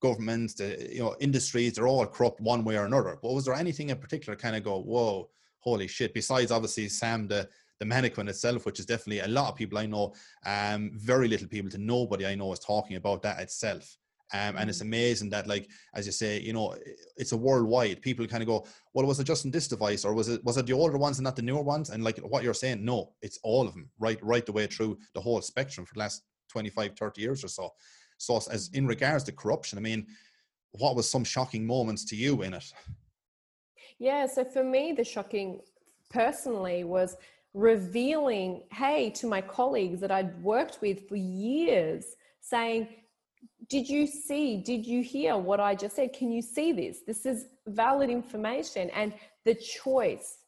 governments, the you know industries, they're all corrupt one way or another. But was there anything in particular kind of go, whoa, holy shit? Besides, obviously, Sam, the the mannequin itself, which is definitely a lot of people I know, um, very little people to nobody I know is talking about that itself. Um, and it's mm. amazing that, like as you say, you know, it's a worldwide. People kind of go, "Well, was it just in this device, or was it was it the older ones and not the newer ones?" And like what you're saying, no, it's all of them, right, right the way through the whole spectrum for the last 25, 30 years or so. So, as in regards to corruption, I mean, what was some shocking moments to you in it? Yeah, so for me, the shocking personally was revealing, hey, to my colleagues that I'd worked with for years, saying, did you see did you hear what i just said? Can you see this? This is valid information and the choice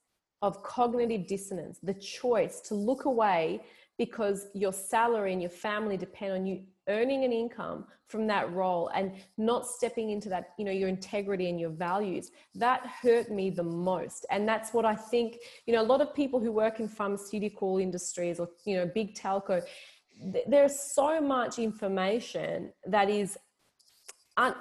of cognitive dissonance the choice to look away because your salary and your family depend on you earning an income from that role and not stepping into that you know your integrity and your values. That hurt me the most. And that's what i think you know a lot of people who work in pharmaceutical industries or you know big telco there's so much information that is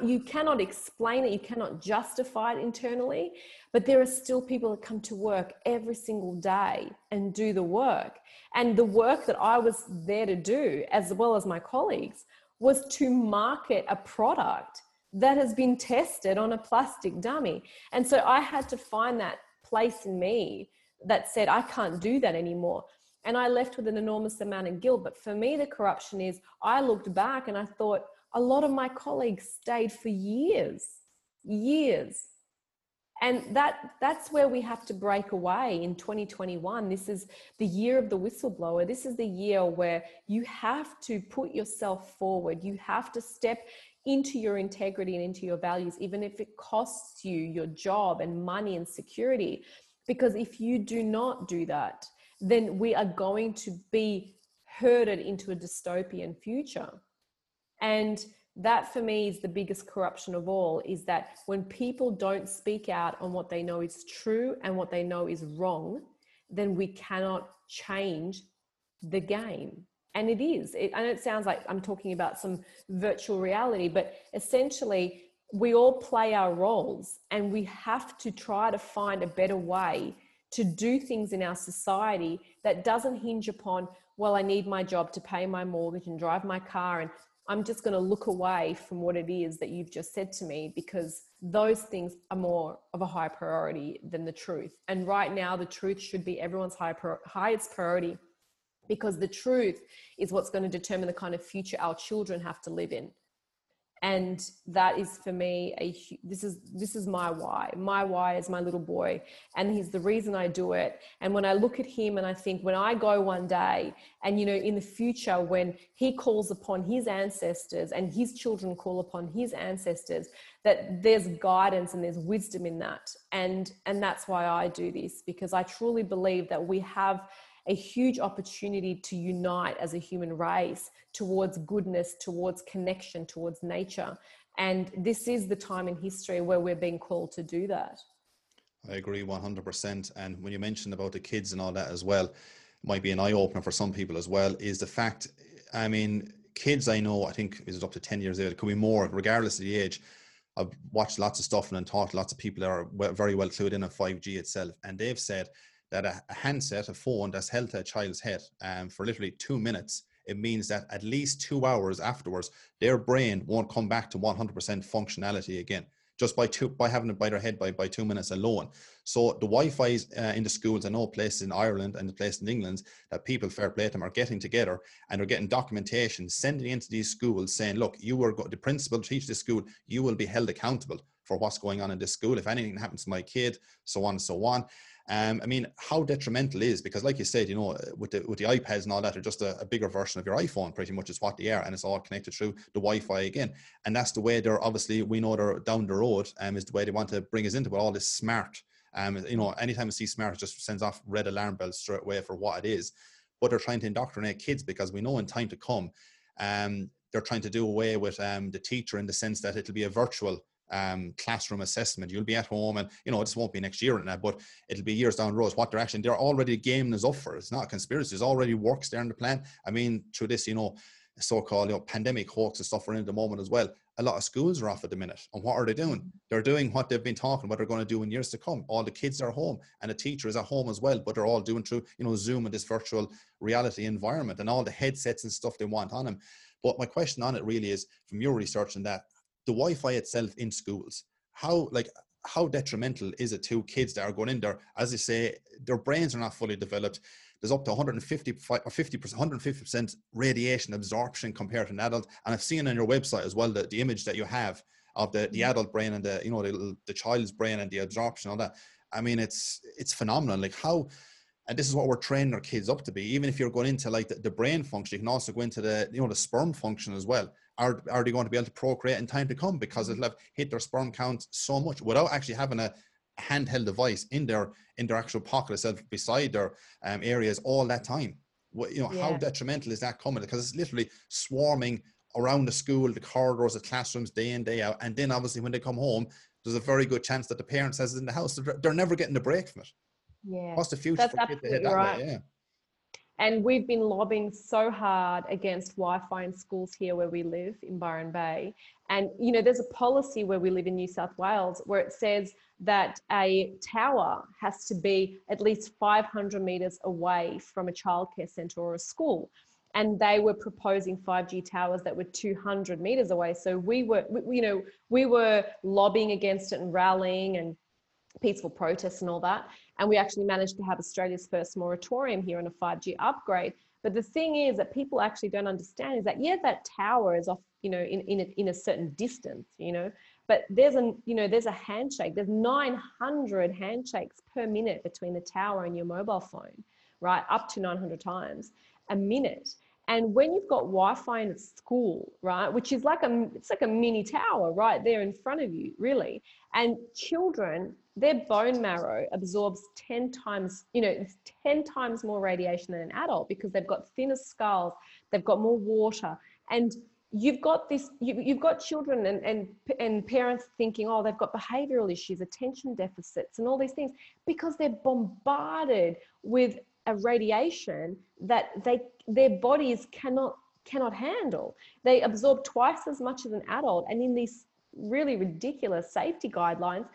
you cannot explain it you cannot justify it internally but there are still people that come to work every single day and do the work. And the work that i was there to do as well as my colleagues was to market a product that has been tested on a plastic dummy. And so i had to find that place in me that said i can't do that anymore and I left with an enormous amount of guilt. But for me, the corruption is I looked back and I thought a lot of my colleagues stayed for years, years. and that that's where we have to break away in 2021 this is the year of the whistleblower this is the year where you have to put yourself forward you have to step into your integrity and into your values even if it costs you your job and money and security because if you do not do that then we are going to be herded into a dystopian future. And that for me is the biggest corruption of all is that when people don't speak out on what they know is true and what they know is wrong then we cannot change the game. And it is. It, know it sounds like i'm talking about some virtual reality but essentially we all play our roles and we have to try to find a better way to do things in our society that doesn't hinge upon well i need my job to pay my mortgage and drive my car and I'm just going to look away from what it is that you've just said to me because those things are more of a high priority than the truth. And right now, the truth should be everyone's high, highest priority because the truth is what's going to determine the kind of future our children have to live in and that is for me a this is this is my why. My why is my little boy and he's the reason i do it. And when i look at him and i think when i go one day and you know in the future when he calls upon his ancestors and his children call upon his ancestors that there's guidance and there's wisdom in that. And and that's why i do this because i truly believe that we have a huge opportunity to unite as a human race towards goodness, towards connection, towards nature. And this is the time in history where we're being called to do that. I agree 100%. And when you mentioned about the kids and all that as well, might be an eye opener for some people as well, is the fact, I mean, kids I know, I think is up to 10 years old, it could be more, regardless of the age. I've watched lots of stuff and talked to lots of people that are very well clued in on 5G itself. And they've said that a, a handset, a phone that's held to a child's head um, for literally two minutes, it means that at least two hours afterwards, their brain won't come back to 100% functionality again just by two by having it by their head by, by two minutes alone. So the Wi-Fi uh, in the schools, and all places in Ireland and the places in England that people fair play them are getting together and they're getting documentation, sending into these schools saying, look, you are the principal teach this school, you will be held accountable for what's going on in this school. If anything happens to my kid, so on and so on. Um, I mean, how detrimental is because, like you said, you know, with the with the iPads and all that, are just a, a, bigger version of your iPhone, pretty much is what they are, and it's all connected through the Wi-Fi again. And that's the way they're obviously we know they're down the road, um, is the way they want to bring us into all this smart. Um, you know, anytime I see smart, it just sends off red alarm bells straight away for what it is. But they're trying to indoctrinate kids because we know in time to come, um, they're trying to do away with um, the teacher in the sense that it'll be a virtual um, classroom assessment. You'll be at home, and you know this won't be next year and that, but it'll be years down the road. What direction they're already gaming us up for. It's not a conspiracy. There's already works there in the plan. I mean, through this, you know, so-called you know pandemic hoax and stuff we're in at the moment as well. A lot of schools are off at the minute, and what are they doing? They're doing what they've been talking about. They're going to do in years to come. All the kids are home, and the teacher is at home as well. But they're all doing through you know Zoom and this virtual reality environment, and all the headsets and stuff they want on them. But my question on it really is, from your research and that, the Wi-Fi itself in schools, how like how detrimental is it to kids that are going in there? As I say, their brains are not fully developed. There's up to 150 or 50 150 percent radiation absorption compared to an adult. And I've seen on your website as well the, the image that you have of the, the mm-hmm. adult brain and the you know the, the child's brain and the absorption all that. I mean, it's it's phenomenal. Like how and this is what we're training our kids up to be even if you're going into like the, the, brain function you can also go into the you know the sperm function as well are, are they going to be able to procreate in time to come? Because it'll have hit their sperm count so much without actually having a handheld device in their in their actual pocket itself beside their um, areas all that time. You know yeah. how detrimental is that coming? Because it's literally swarming around the school the corridors the classrooms day in day out. And then obviously when they come home there's a very good chance that the parents has in the house. They're never getting a break from it. Yeah. What's the future That's for kids that right. way yeah and we've been lobbying so hard against Wi-Fi in schools here where we live in Byron Bay. And you know, there's a policy where we live in New South Wales where it says that a tower has to be at least 500 meters away from a childcare centre or a school. And they were proposing 5G towers that were 200 meters away. So we were, you know, we were lobbying against it and rallying and peaceful protests and all that. And we actually managed to have Australia's first moratorium here on a 5G upgrade. But the thing is that people actually don't understand is that, yeah, that tower is off, you know, in, in, a, in a certain distance, you know, but there's a you know there's a handshake. There's 900 handshakes per minute between the tower and your mobile phone right? Up to 900 times a minute. And when you've got wi-fi in a school right which is like a it's like a mini tower right there in front of you really and children their bone marrow absorbs 10 times you know it's 10 times more radiation than an adult because they've got thinner skulls they've got more water. And you've got this you, you've got children and, and and parents thinking oh they've got behavioral issues attention deficits and all these things because they're bombarded with a radiation that they their bodies cannot cannot handle. They absorb twice as much as an adult and in these really ridiculous safety guidelines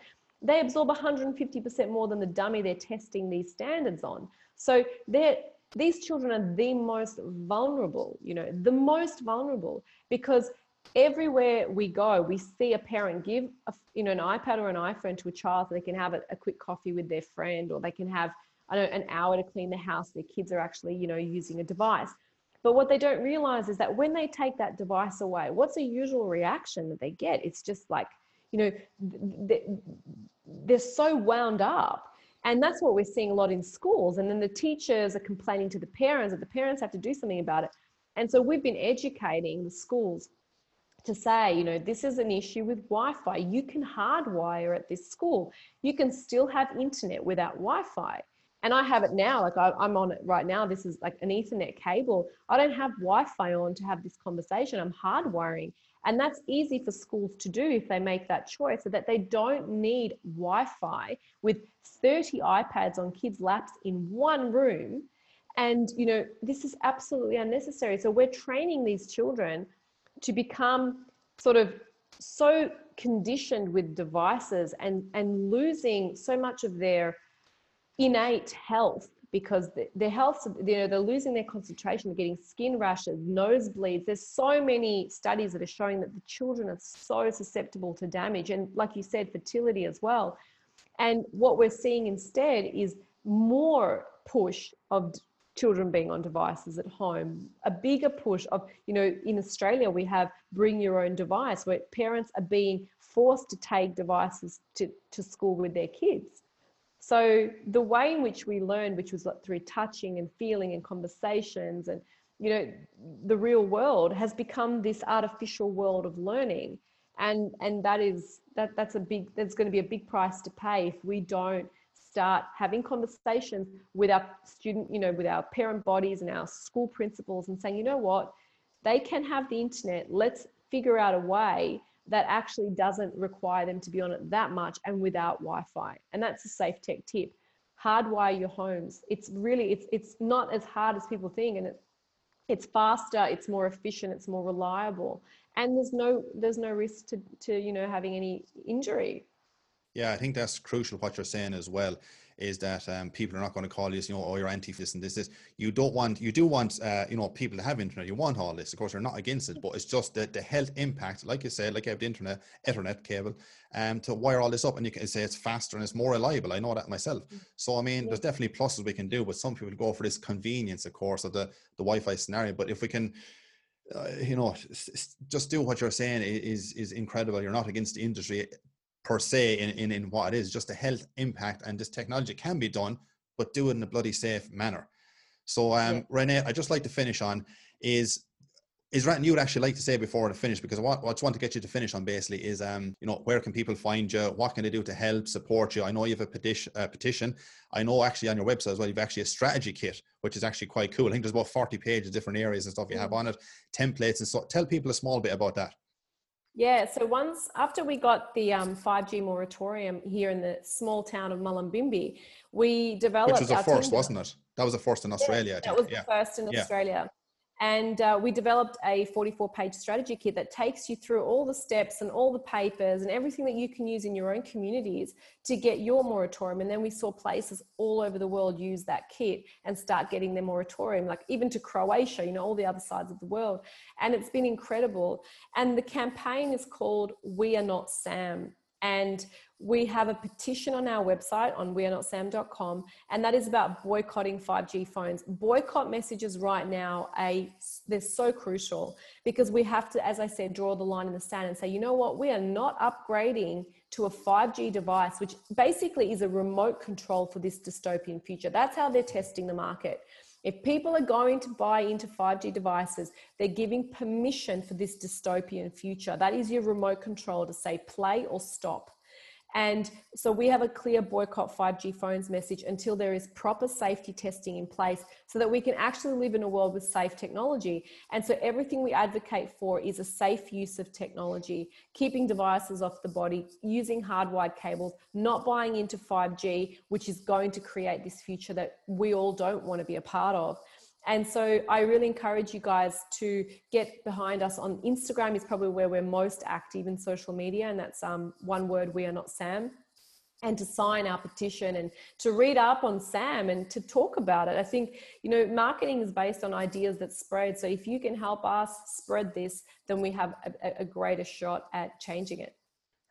they absorb 150% more than the dummy they're testing these standards on. So they're these children are the most vulnerable you know the most vulnerable because everywhere we go we see a parent give a, you know an ipad or an iphone to a child so they can have a, a quick coffee with their friend or they can have I know, an hour to clean the house. Their kids are actually you know using a device. But what they don't realize is that when they take that device away what's the usual reaction that they get? It's just like you know they're so wound up and that's what we're seeing a lot in schools. And then the teachers are complaining to the parents that the parents have to do something about it. And so we've been educating the schools to say, you know, this is an issue with Wi Fi. You can hardwire at this school. You can still have internet without Wi Fi. And I have it now, like I, am on it right now. This is like an Ethernet cable. I don't have Wi Fi on to have this conversation. I'm hardwiring. And that's easy for schools to do if they make that choice so that they don't need Wi Fi with 30 iPads on kids' laps in one room. And, you know, this is absolutely unnecessary. So we're training these children to become sort of so conditioned with devices and, and losing so much of their innate health because their health, you know, they're losing their concentration, they're getting skin rashes, nosebleeds. There's so many studies that are showing that the children are so susceptible to damage. And like you said, fertility as well. And what we're seeing instead is more push of children being on devices at home, a bigger push of, you know, in Australia, we have bring your own device where parents are being forced to take devices to, to school with their kids so the way in which we learned, which was like through touching and feeling and conversations and you know the real world has become this artificial world of learning. And and that is that that's a big that's going to be a big price to pay if we don't start having conversations with our student you know with our parent bodies and our school principals and saying you know what? They can have the internet. Let's figure out a way that actually doesn't require them to be on it that much and without Wi-Fi. And that's a safe tech tip. Hardwire your homes. It's really it's it's not as hard as people think, and it, it's faster, it's more efficient, it's more reliable, and there's no there's no risk to to you know having any injury. Yeah, I think that's crucial what you're saying as well is that um, people are not going to call you, you know, oh, you're anti this and this, this. You don't want, you do want, uh, you know, people to have internet. You want all this. Of course, you're not against it, but it's just that the health impact, like you said, like you have the internet, Ethernet cable, um, to wire all this up and you can say it's faster and it's more reliable. I know that myself. Mm. So, I mean, there's definitely pluses we can do, but some people go for this convenience, of course, of the, the Wi-Fi scenario. But if we can, uh, you know, just do what you're saying is is incredible. You're not against the industry per se in, in, in what it is, just the health impact and this technology can be done, but do it in a bloody safe manner. So um, yeah. Renee, I just like to finish on is is anything you would actually like to say before I finish? Because what, what I just want to get you to finish on basically is, um, you know, where can people find you? What can they do to help support you? I know you have a petition. Uh, petition. I know actually on your website as well, you've actually a strategy kit, which is actually quite cool. I think there's about 40 pages, different areas and stuff you have mm. on it, templates and so. Tell people a small bit about that. Yeah, so once after we got the um, 5G moratorium here in the small town of Mullumbimby, we developed. Which was a first, wasn't it? That was a first in Australia. Yeah, that was yeah. the first in yeah. Australia. And uh, we developed a 44 page strategy kit that takes you through all the steps and all the papers and everything that you can use in your own communities to get your moratorium. And then we saw places all over the world use that kit and start getting their moratorium, like even to Croatia, you know, all the other sides of the world. And it's been incredible. And the campaign is called We Are Not SAM. And we have a petition on our website on wearenotsam.com, and that is about boycotting 5G phones. Boycott messages right now, a, they're so crucial because we have to, as I said, draw the line in the sand and say, you know what, we are not upgrading to a 5G device, which basically is a remote control for this dystopian future. That's how they're testing the market. If people are going to buy into 5G devices, they're giving permission for this dystopian future. That is your remote control to say play or stop. And so we have a clear boycott 5G phones message until there is proper safety testing in place so that we can actually live in a world with safe technology. And so everything we advocate for is a safe use of technology, keeping devices off the body, using hardwired cables, not buying into 5G, which is going to create this future that we all don't want to be a part of. And so I really encourage you guys to get behind us on Instagram is probably where we're most active in social media. And that's um, one word, we are not Sam. And to sign our petition and to read up on Sam and to talk about it. I think, you know, marketing is based on ideas that spread. So if you can help us spread this, then we have a, a greater shot at changing it.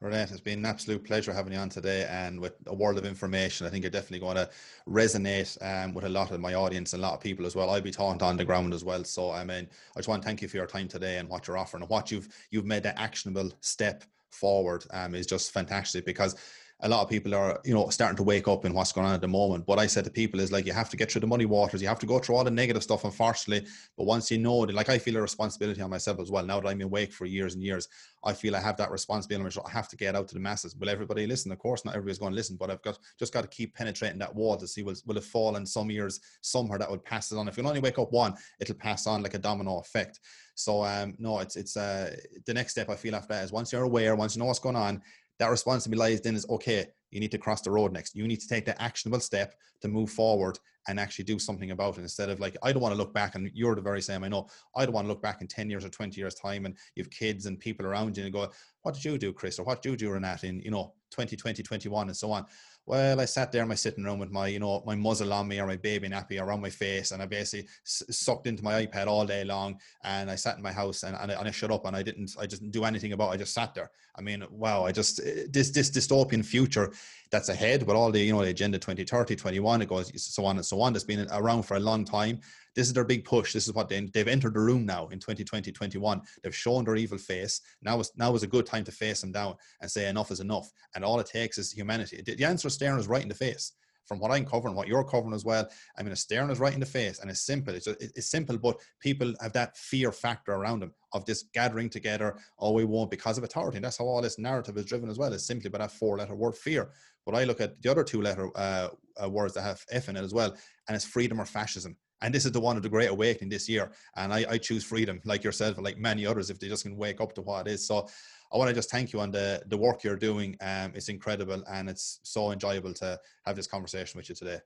Rinat, it's been an absolute pleasure having you on today and with a world of information. I think you're definitely going to resonate um, with a lot of my audience and a lot of people as well. I'll be talking on the ground as well. So, I mean, I just want to thank you for your time today and what you're offering and what you've you've made that actionable step forward um, is just fantastic because a lot of people are, you know, starting to wake up in what's going on at the moment. What I said to people is like, you have to get through the muddy waters. You have to go through all the negative stuff, unfortunately. But once you know, like I feel a responsibility on myself as well. Now that I'm awake for years and years, I feel I have that responsibility. I have to get out to the masses. Will everybody listen? Of course, not everybody's going to listen, but I've got just got to keep penetrating that wall to see will, will it fall in some years somewhere that would pass it on. If you only wake up one, it'll pass on like a domino effect. So um, no, it's it's uh, the next step I feel after that is once you're aware, once you know what's going on, that responsibility then is okay you need to cross the road next. You need to take the actionable step to move forward and actually do something about it instead of like i don't want to look back and you're the very same i know. I don't want to look back in 10 years or 20 years time and you have kids and people around you and go what did you do chris? Or what did you do Rinat in you know 2020 21 and so on well, I sat there in my sitting room with my, you know, my muzzle on me or my baby nappy around my face, and I basically sucked into my iPad all day long. And I sat in my house and, and, I, and I shut up and I didn't, I just do anything about. it. I just sat there. I mean, wow, I just eh, this this dystopian future that's ahead with all the, you know, the agenda 2030, 21, it goes so on and so on. That's been around for a long time. This is their big push. This is what they, they've entered the room now in 2020, 21. They've shown their evil face. Now is now is a good time to face them down and say enough is enough. And all it takes is humanity. The, answer is staring us right in the face from what I'm covering, what you're covering as well. I mean, it's staring us right in the face, and it's simple. It's, it's simple, but people have that fear factor around them of this gathering together. Oh, we won't because of authority. And that's how all this narrative is driven as well. Is simply by that four-letter word fear. But I look at the other two-letter uh, uh, words that have F in it as well, and it's freedom or fascism. And this is the one of the great awakening this year. And I, I choose freedom, like yourself, like many others, if they just can wake up to what it is. So I want to just thank you on the, the work you're doing. Um, it's incredible and it's so enjoyable to have this conversation with you today.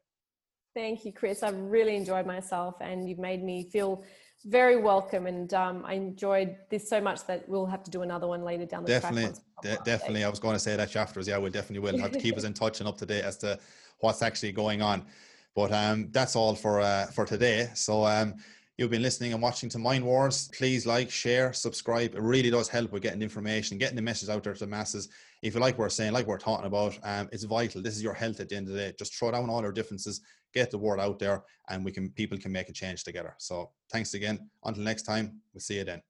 Thank you, Chris. I've really enjoyed myself and you've made me feel very welcome and um, I enjoyed this so much that we'll have to do another one later down the definitely, track. De- definitely. I was going to say that afterwards. Yeah, we definitely will have to keep us in touch and up to date as to what's actually going on. But um, that's all for uh, for today. So um, you've been listening and watching to Mindwars. Please like, share, subscribe. It really does help with getting information, getting the message out there to the masses. If you like what we're saying, like what we're talking about, um, it's vital. This is your health at the end of the day. Just throw down all our differences, get the word out there, and we can people can make a change together. So thanks again. Until next time, we'll see you then.